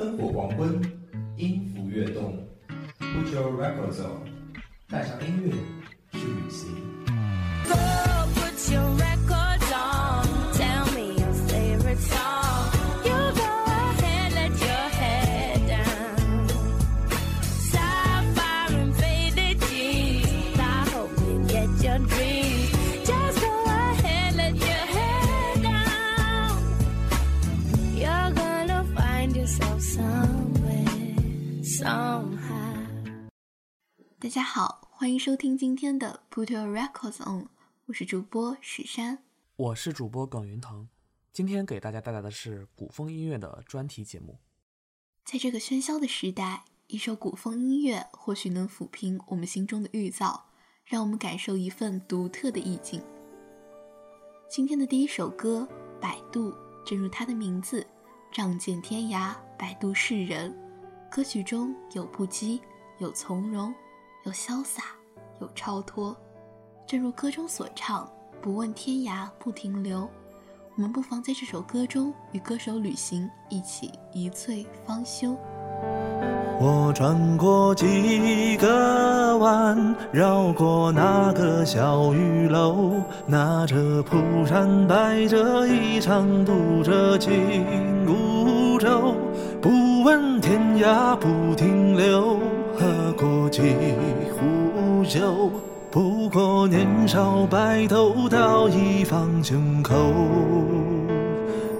灯火黄昏，音符跃动，Put your records on，带上音乐去旅行。大家好，欢迎收听今天的 Put Your Records On，我是主播史珊。我是主播耿云腾，今天给大家带来的是古风音乐的专题节目。在这个喧嚣的时代，一首古风音乐或许能抚平我们心中的郁躁，让我们感受一份独特的意境。今天的第一首歌《摆渡》，正如它的名字，仗剑天涯，摆渡世人。歌曲中有不羁，有从容，潇洒，有超脱。正如歌中所唱：“不问天涯不停留。”我们不妨在这首歌中与歌手旅行，一起一醉方休。我转过几个弯，绕过那个小雨楼，拿着蒲扇，摆着一场渡着紧箍咒。不问天涯不停留，喝过几酒，不过年少白头到一方胸口。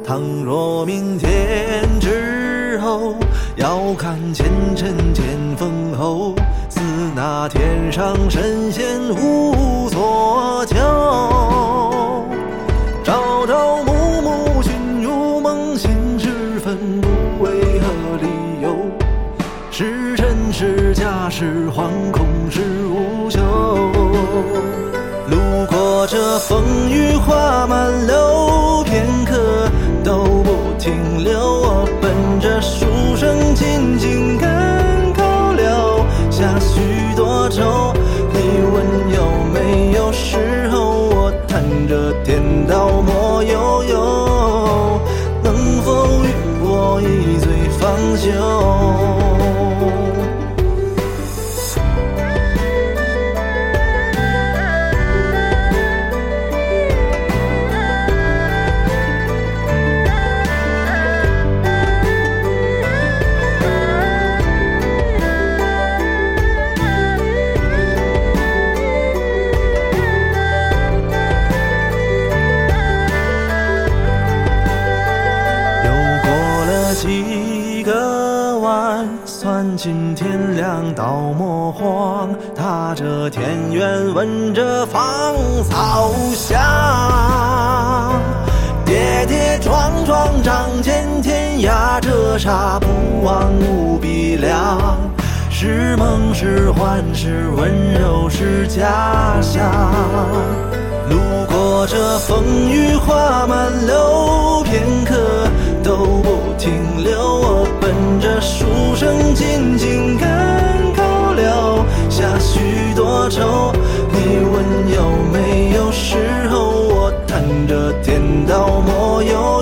倘若明天之后要看前尘见封后，自那天上神仙无所求。风雨花是梦是幻是温柔是假象。路过这风雨花满楼，片刻都不停留。我奔着书生紧紧赶考，留下许多愁。你问有没有时候，我弹着天道莫悠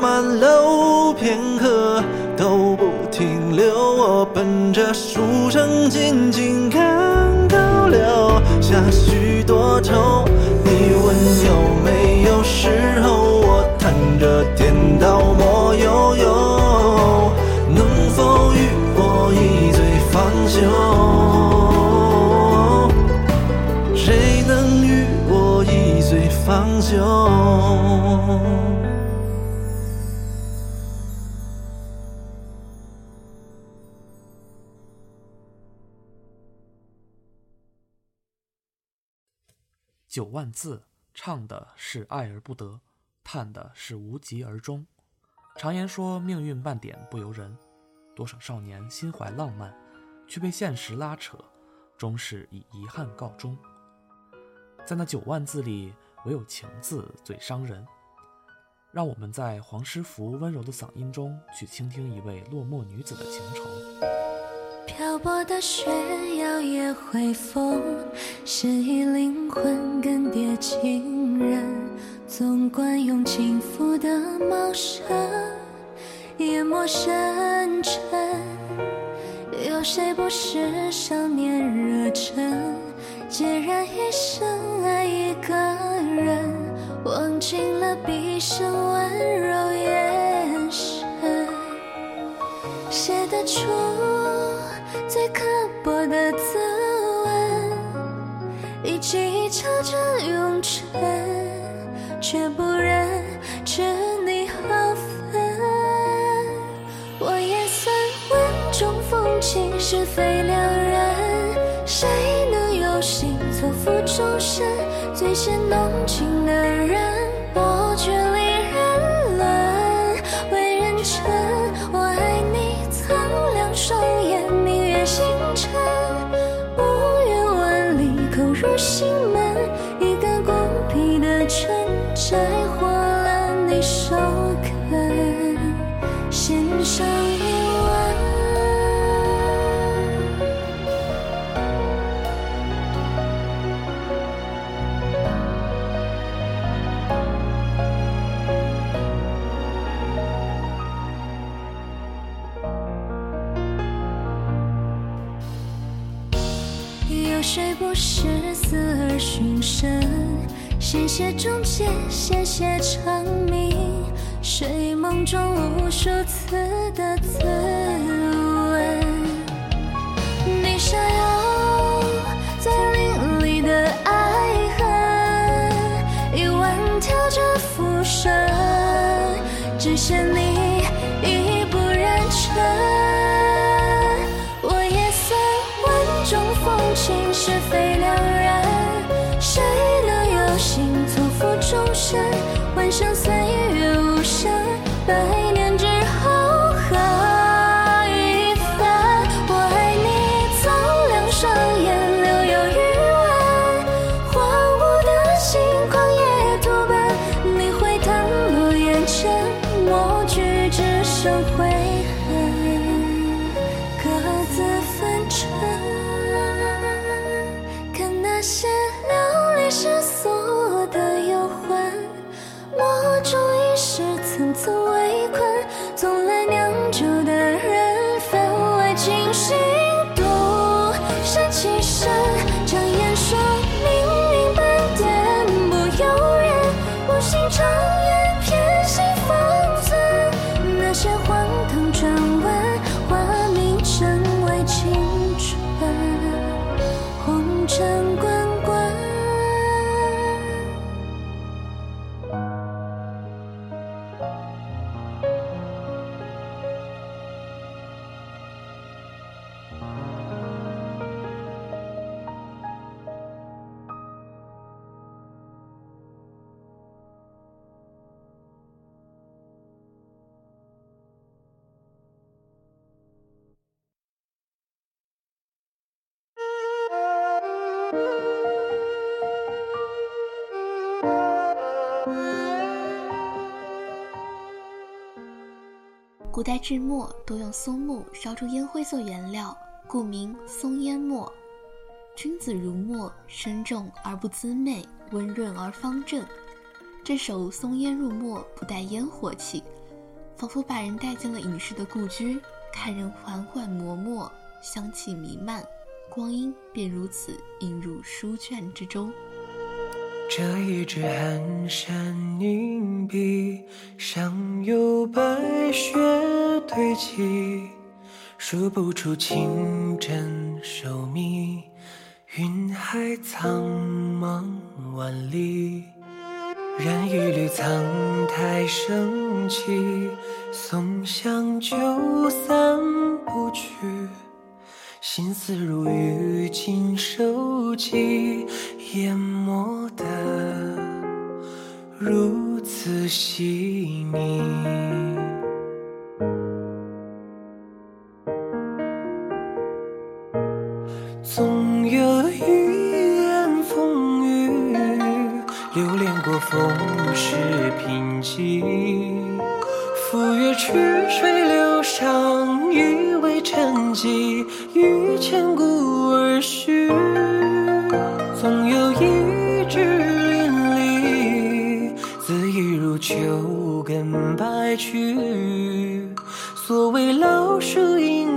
满楼，片刻都不停留。我奔着书生紧紧赶考，留下许多愁。你问有没有时候，我叹着天道莫悠悠，九万字唱的是爱而不得，叹的是无疾而终。常言说命运半点不由人，多少少年心怀浪漫，却被现实拉扯，终是以遗憾告终。在那九万字里，唯有情字最伤人。让我们在黄诗福温柔的嗓音中，去倾听一位落寞女子的情愁。漂泊的雪摇曳回风，诗意灵魂更迭情人。纵观用轻浮的茂盛，淹没深沉。有谁不是少年热忱？孑然一生爱一个人，忘尽了毕生温柔眼神。写得出最刻薄的自问，一记一敲着永存，却不忍知你何分。我也算稳重风轻，是非两人，谁能有幸错付终身？最显浓情的人，摘获了你首肯，献上写终结，鲜血长鸣。睡梦中无数次的自古代制墨多用松木烧出烟灰做原料，故名松烟墨。君子如墨，深重而不滋媚，温润而方正。这首《松烟入墨》不带烟火气，仿佛把人带进了隐士的故居，看人缓缓磨墨，香气弥漫，光阴便如此映入书卷之中。这一支寒山凝碧，上有白雪堆积，数不出情真寿密，云海苍茫万里。染一缕苍苔升起，松香就散不去。心思如雨尽收集，淹没的如此细腻。总有一言风雨，流连过风世贫瘠，赴约曲水流觞，以为沉寂，于千古而序。总有一枝淋漓，恣意如秋根白去。所谓老树阴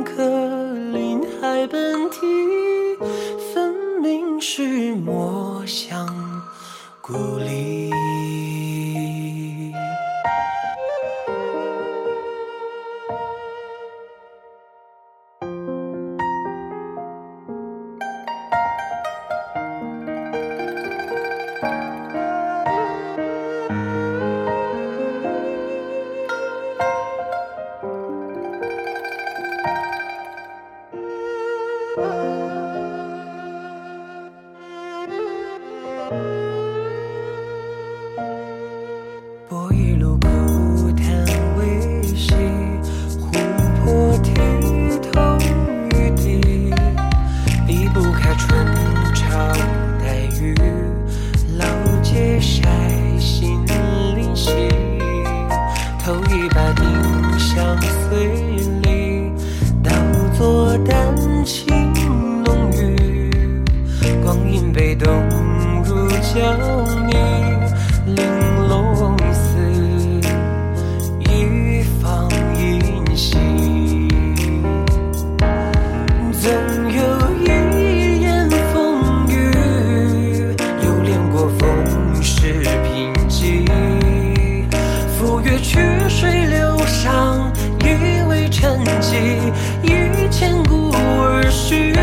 沉寂，以千古而续。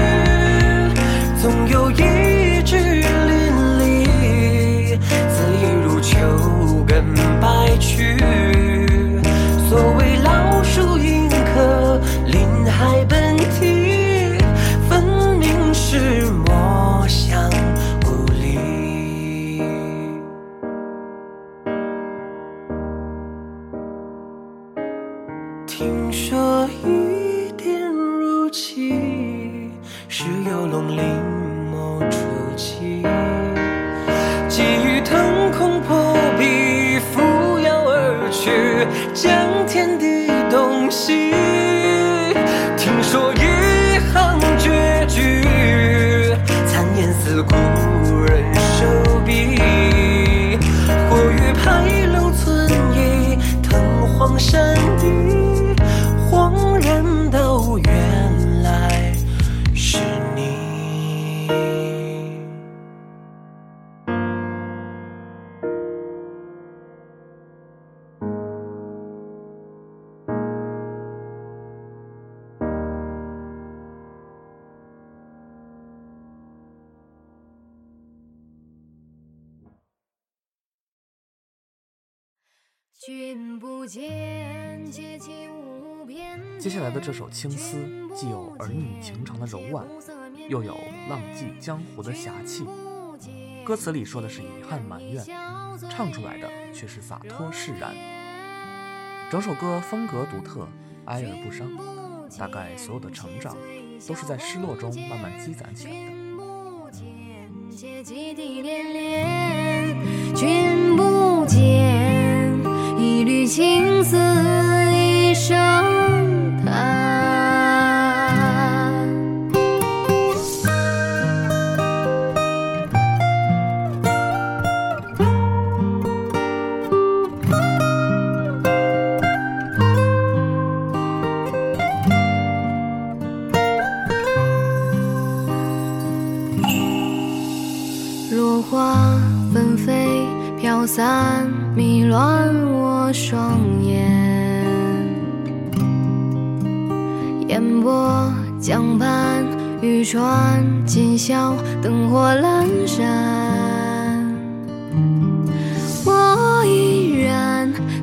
总有一枝淋漓，恣意如秋根白去。所谓老树迎客，林海奔啼，分明是墨香故里。听说是游龙临摹初期。急于腾空破壁，扶摇而去，将天地洞悉。君不见，且起无边。接下来的这首《青丝》，既有儿女情长的柔婉，又有浪迹江湖的侠气。歌词里说的是遗憾埋怨，唱出来的却是洒脱释然。整首歌风格独特，哀而不伤。大概所有的成长，都是在失落中慢慢积攒起来的。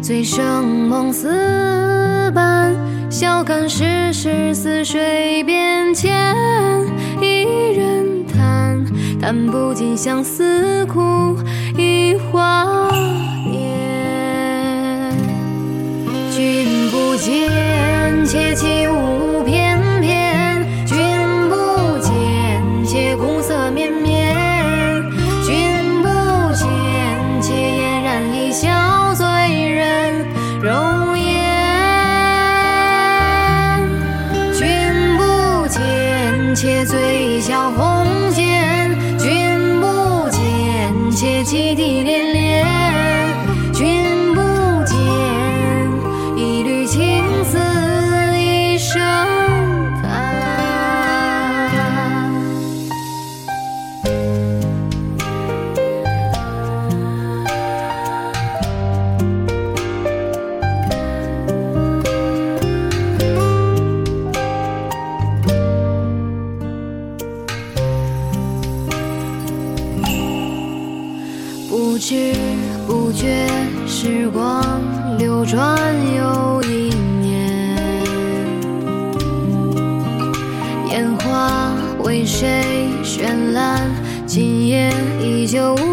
醉生梦死般，笑看世事似水变迁，一人叹，叹不尽相思苦，一华且醉一笑红时光流转又一年烟花为谁绚烂今夜依旧无